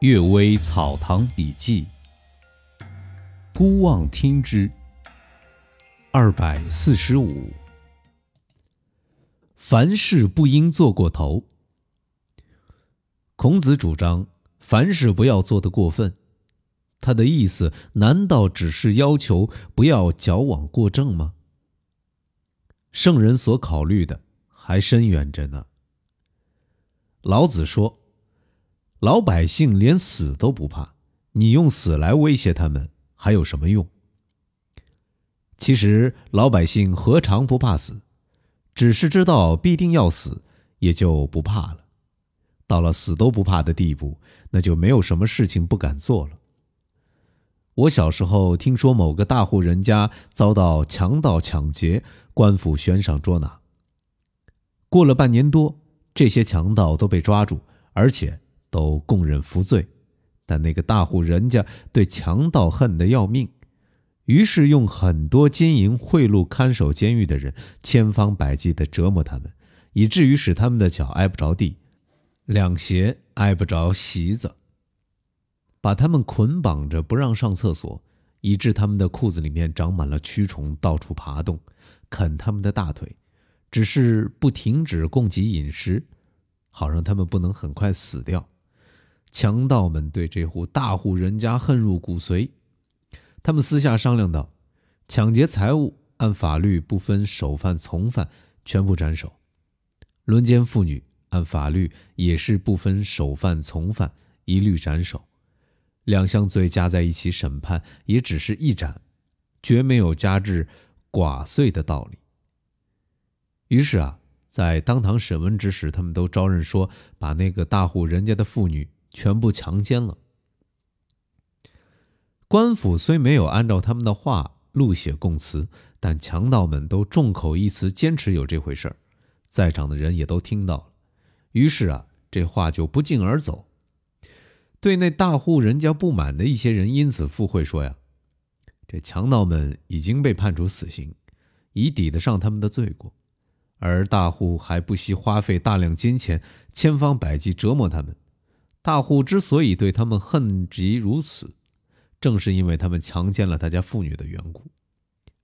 岳微草堂笔记》，孤望听之。二百四十五，凡事不应做过头。孔子主张凡事不要做得过分，他的意思难道只是要求不要矫枉过正吗？圣人所考虑的还深远着呢。老子说：“老百姓连死都不怕，你用死来威胁他们，还有什么用？”其实老百姓何尝不怕死？只是知道必定要死，也就不怕了。到了死都不怕的地步，那就没有什么事情不敢做了。我小时候听说某个大户人家遭到强盗抢劫，官府悬赏捉拿。过了半年多，这些强盗都被抓住，而且都供认服罪。但那个大户人家对强盗恨得要命。于是用很多金银贿赂看守监狱的人，千方百计地折磨他们，以至于使他们的脚挨不着地，两鞋挨不着席子，把他们捆绑着不让上厕所，以致他们的裤子里面长满了蛆虫，到处爬动，啃他们的大腿，只是不停止供给饮食，好让他们不能很快死掉。强盗们对这户大户人家恨入骨髓。他们私下商量道：“抢劫财物，按法律不分首犯从犯，全部斩首；轮奸妇女，按法律也是不分首犯从犯，一律斩首。两项罪加在一起审判，也只是一斩，绝没有加至寡岁的道理。”于是啊，在当堂审问之时，他们都招认说，把那个大户人家的妇女全部强奸了。官府虽没有按照他们的话录写供词，但强盗们都众口一词，坚持有这回事儿。在场的人也都听到了，于是啊，这话就不胫而走。对那大户人家不满的一些人，因此附会说呀：“这强盗们已经被判处死刑，以抵得上他们的罪过，而大户还不惜花费大量金钱，千方百计折磨他们。大户之所以对他们恨极如此。”正是因为他们强奸了他家妇女的缘故，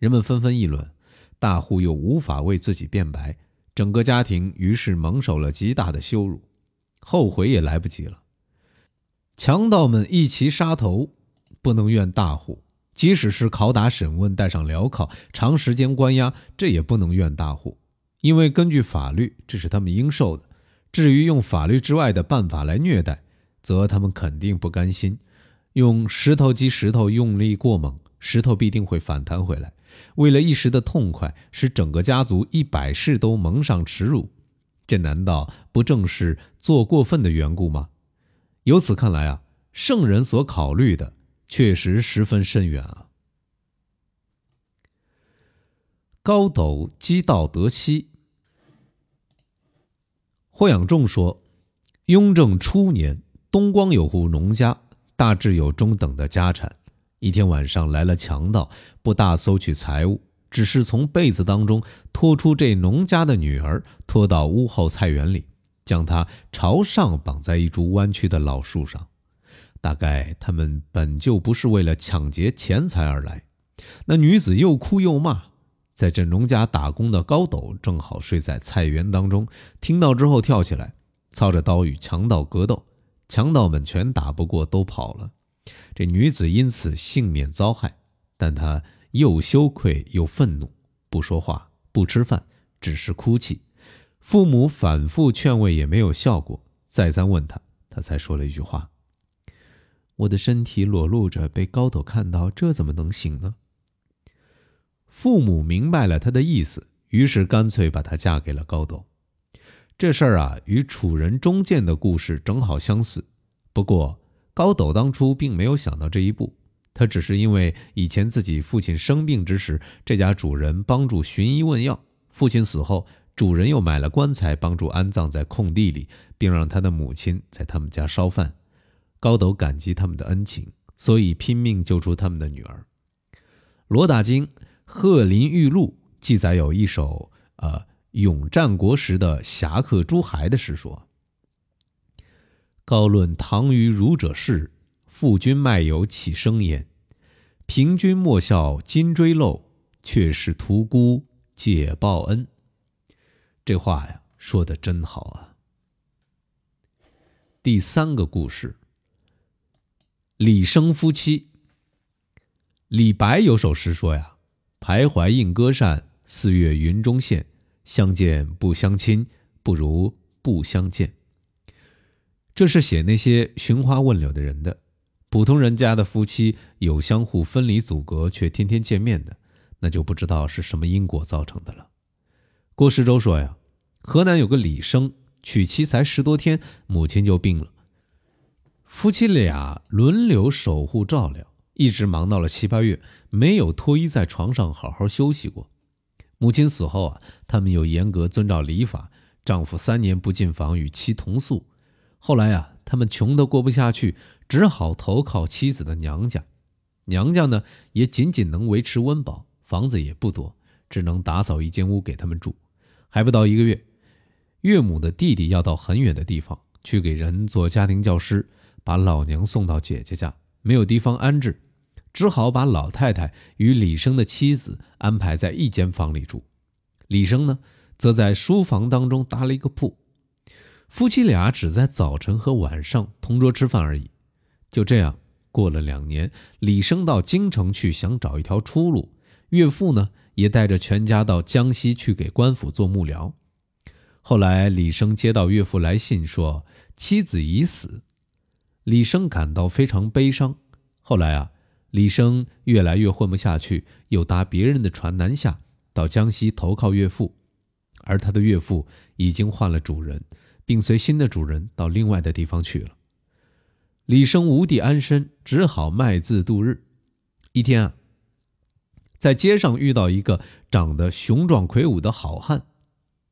人们纷纷议论，大户又无法为自己辩白，整个家庭于是蒙受了极大的羞辱，后悔也来不及了。强盗们一齐杀头，不能怨大户；即使是拷打审问，带上镣铐，长时间关押，这也不能怨大户，因为根据法律，这是他们应受的。至于用法律之外的办法来虐待，则他们肯定不甘心。用石头击石头，用力过猛，石头必定会反弹回来。为了一时的痛快，使整个家族一百世都蒙上耻辱，这难道不正是做过分的缘故吗？由此看来啊，圣人所考虑的确实十分深远啊。高斗积道得妻。霍养仲说，雍正初年，东光有户农家。大致有中等的家产。一天晚上来了强盗，不大搜取财物，只是从被子当中拖出这农家的女儿，拖到屋后菜园里，将她朝上绑在一株弯曲的老树上。大概他们本就不是为了抢劫钱财而来。那女子又哭又骂，在这农家打工的高斗正好睡在菜园当中，听到之后跳起来，操着刀与强盗格斗。强盗们全打不过，都跑了。这女子因此幸免遭害，但她又羞愧又愤怒，不说话，不吃饭，只是哭泣。父母反复劝慰也没有效果，再三问她，她才说了一句话：“我的身体裸露着，被高斗看到，这怎么能行呢？”父母明白了她的意思，于是干脆把她嫁给了高斗。这事儿啊，与楚人中建的故事正好相似。不过高斗当初并没有想到这一步，他只是因为以前自己父亲生病之时，这家主人帮助寻医问药；父亲死后，主人又买了棺材帮助安葬在空地里，并让他的母亲在他们家烧饭。高斗感激他们的恩情，所以拼命救出他们的女儿。罗大经《鹤林玉录》记载有一首，呃。永战国时的侠客朱孩的诗说：“高论唐虞儒者事，父君卖友岂生焉？平君莫笑金锥漏，却是屠孤解报恩。这话呀，说的真好啊！第三个故事，李生夫妻。李白有首诗说呀：“徘徊应歌扇，四月云中现。相见不相亲，不如不相见。”这是写那些寻花问柳的人的。普通人家的夫妻有相互分离阻隔，却天天见面的，那就不知道是什么因果造成的了。郭世周说呀，河南有个李生，娶妻才十多天，母亲就病了，夫妻俩轮流守护照料，一直忙到了七八月，没有脱衣在床上好好休息过。母亲死后啊，他们又严格遵照礼法，丈夫三年不进房与妻同宿。后来啊，他们穷得过不下去。只好投靠妻子的娘家，娘家呢也仅仅能维持温饱，房子也不多，只能打扫一间屋给他们住。还不到一个月，岳母的弟弟要到很远的地方去给人做家庭教师，把老娘送到姐姐家，没有地方安置，只好把老太太与李生的妻子安排在一间房里住。李生呢，则在书房当中搭了一个铺，夫妻俩只在早晨和晚上同桌吃饭而已。就这样过了两年，李生到京城去，想找一条出路。岳父呢，也带着全家到江西去给官府做幕僚。后来，李生接到岳父来信，说妻子已死。李生感到非常悲伤。后来啊，李生越来越混不下去，又搭别人的船南下，到江西投靠岳父。而他的岳父已经换了主人，并随新的主人到另外的地方去了。李生无地安身，只好卖字度日。一天啊，在街上遇到一个长得雄壮魁梧的好汉，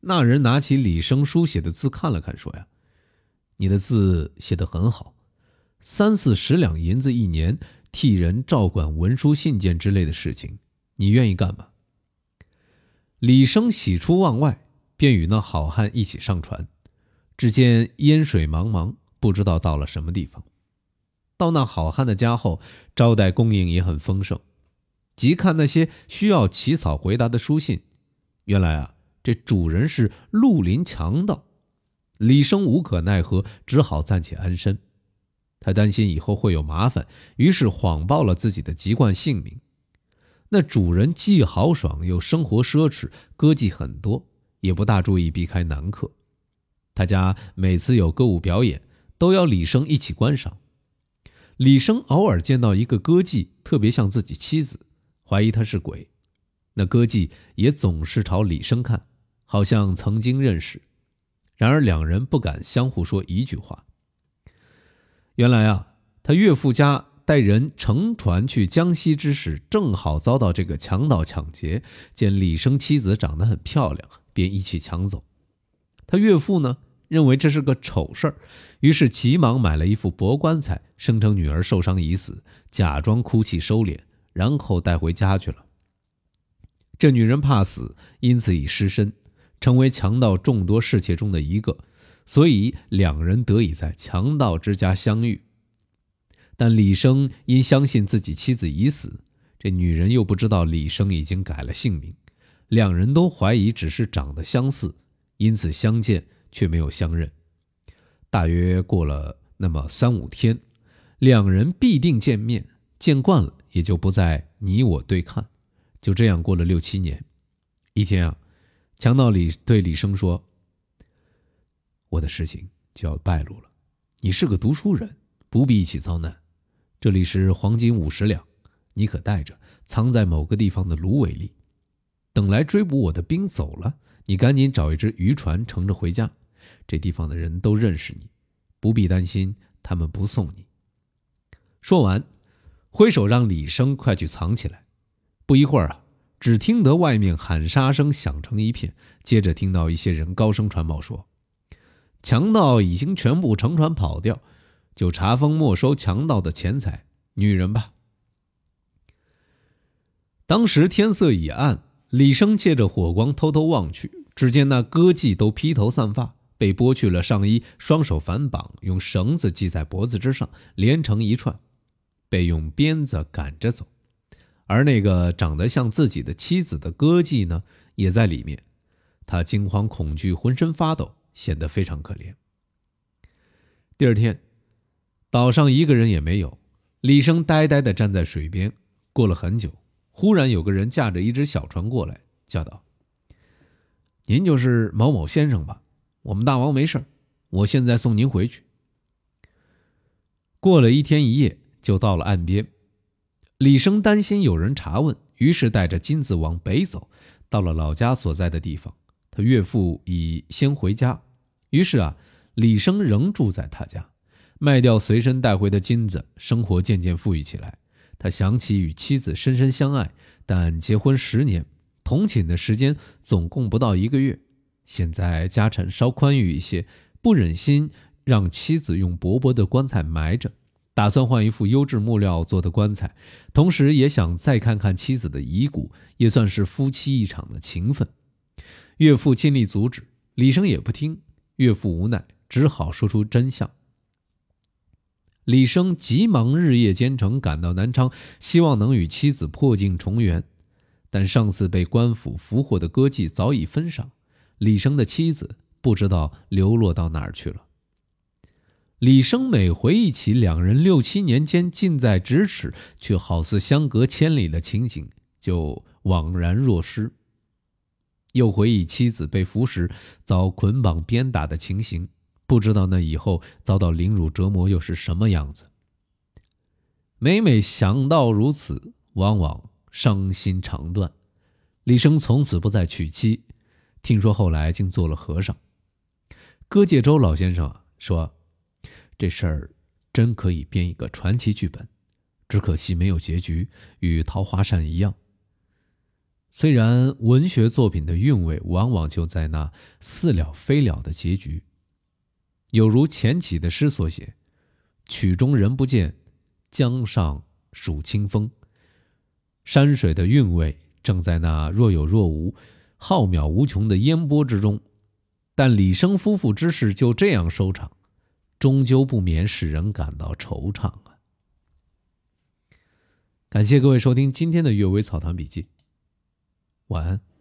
那人拿起李生书写的字看了看，说：“呀，你的字写得很好，三四十两银子一年，替人照管文书信件之类的事情，你愿意干吗？”李生喜出望外，便与那好汉一起上船。只见烟水茫茫，不知道到了什么地方。到那好汉的家后，招待供应也很丰盛。即看那些需要起草回答的书信，原来啊，这主人是绿林强盗。李生无可奈何，只好暂且安身。他担心以后会有麻烦，于是谎报了自己的籍贯姓名。那主人既豪爽又生活奢侈，歌妓很多，也不大注意避开男客。他家每次有歌舞表演，都要李生一起观赏。李生偶尔见到一个歌妓，特别像自己妻子，怀疑她是鬼。那歌妓也总是朝李生看，好像曾经认识。然而两人不敢相互说一句话。原来啊，他岳父家带人乘船去江西之时，正好遭到这个强盗抢劫，见李生妻子长得很漂亮，便一起抢走。他岳父呢？认为这是个丑事儿，于是急忙买了一副薄棺材，声称女儿受伤已死，假装哭泣收敛，然后带回家去了。这女人怕死，因此已失身，成为强盗众多侍妾中的一个，所以两人得以在强盗之家相遇。但李生因相信自己妻子已死，这女人又不知道李生已经改了姓名，两人都怀疑只是长得相似，因此相见。却没有相认。大约过了那么三五天，两人必定见面，见惯了也就不再你我对看。就这样过了六七年。一天啊，强盗李对李生说：“我的事情就要败露了，你是个读书人，不必一起遭难。这里是黄金五十两，你可带着，藏在某个地方的芦苇里。等来追捕我的兵走了，你赶紧找一只渔船乘着回家。”这地方的人都认识你，不必担心他们不送你。说完，挥手让李生快去藏起来。不一会儿啊，只听得外面喊杀声响成一片，接着听到一些人高声传报说，强盗已经全部乘船跑掉，就查封没收强盗的钱财、女人吧。当时天色已暗，李生借着火光偷偷望去，只见那歌妓都披头散发。被剥去了上衣，双手反绑，用绳子系在脖子之上，连成一串，被用鞭子赶着走。而那个长得像自己的妻子的歌妓呢，也在里面。他惊慌恐惧，浑身发抖，显得非常可怜。第二天，岛上一个人也没有。李生呆呆地站在水边。过了很久，忽然有个人驾着一只小船过来，叫道：“您就是某某先生吧？我们大王没事我现在送您回去。”过了一天一夜，就到了岸边。李生担心有人查问，于是带着金子往北走，到了老家所在的地方。他岳父已先回家，于是啊，李生仍住在他家，卖掉随身带回的金子，生活渐渐富裕起来。他想起与妻子深深相爱，但结婚十年，同寝的时间总共不到一个月。现在家产稍宽裕一些，不忍心让妻子用薄薄的棺材埋着，打算换一副优质木料做的棺材，同时也想再看看妻子的遗骨，也算是夫妻一场的情分。岳父尽力阻止，李生也不听。岳父无奈，只好说出真相。李生急忙日夜兼程赶到南昌，希望能与妻子破镜重圆。但上次被官府俘获的歌妓早已分上，李生的妻子不知道流落到哪儿去了。李生每回忆起两人六七年间近在咫尺，却好似相隔千里的情景，就惘然若失。又回忆妻子被俘时遭捆绑鞭打的情形，不知道那以后遭到凌辱折磨又是什么样子。每每想到如此，往往伤心肠断。李生从此不再娶妻，听说后来竟做了和尚。戈介周老先生说：“这事儿真可以编一个传奇剧本，只可惜没有结局，与《桃花扇》一样。”虽然文学作品的韵味往往就在那似了非了的结局，有如钱起的诗所写：“曲中人不见，江上数清风。”山水的韵味正在那若有若无、浩渺无穷的烟波之中。但李生夫妇之事就这样收场，终究不免使人感到惆怅啊！感谢各位收听今天的《阅微草堂笔记》。晚安。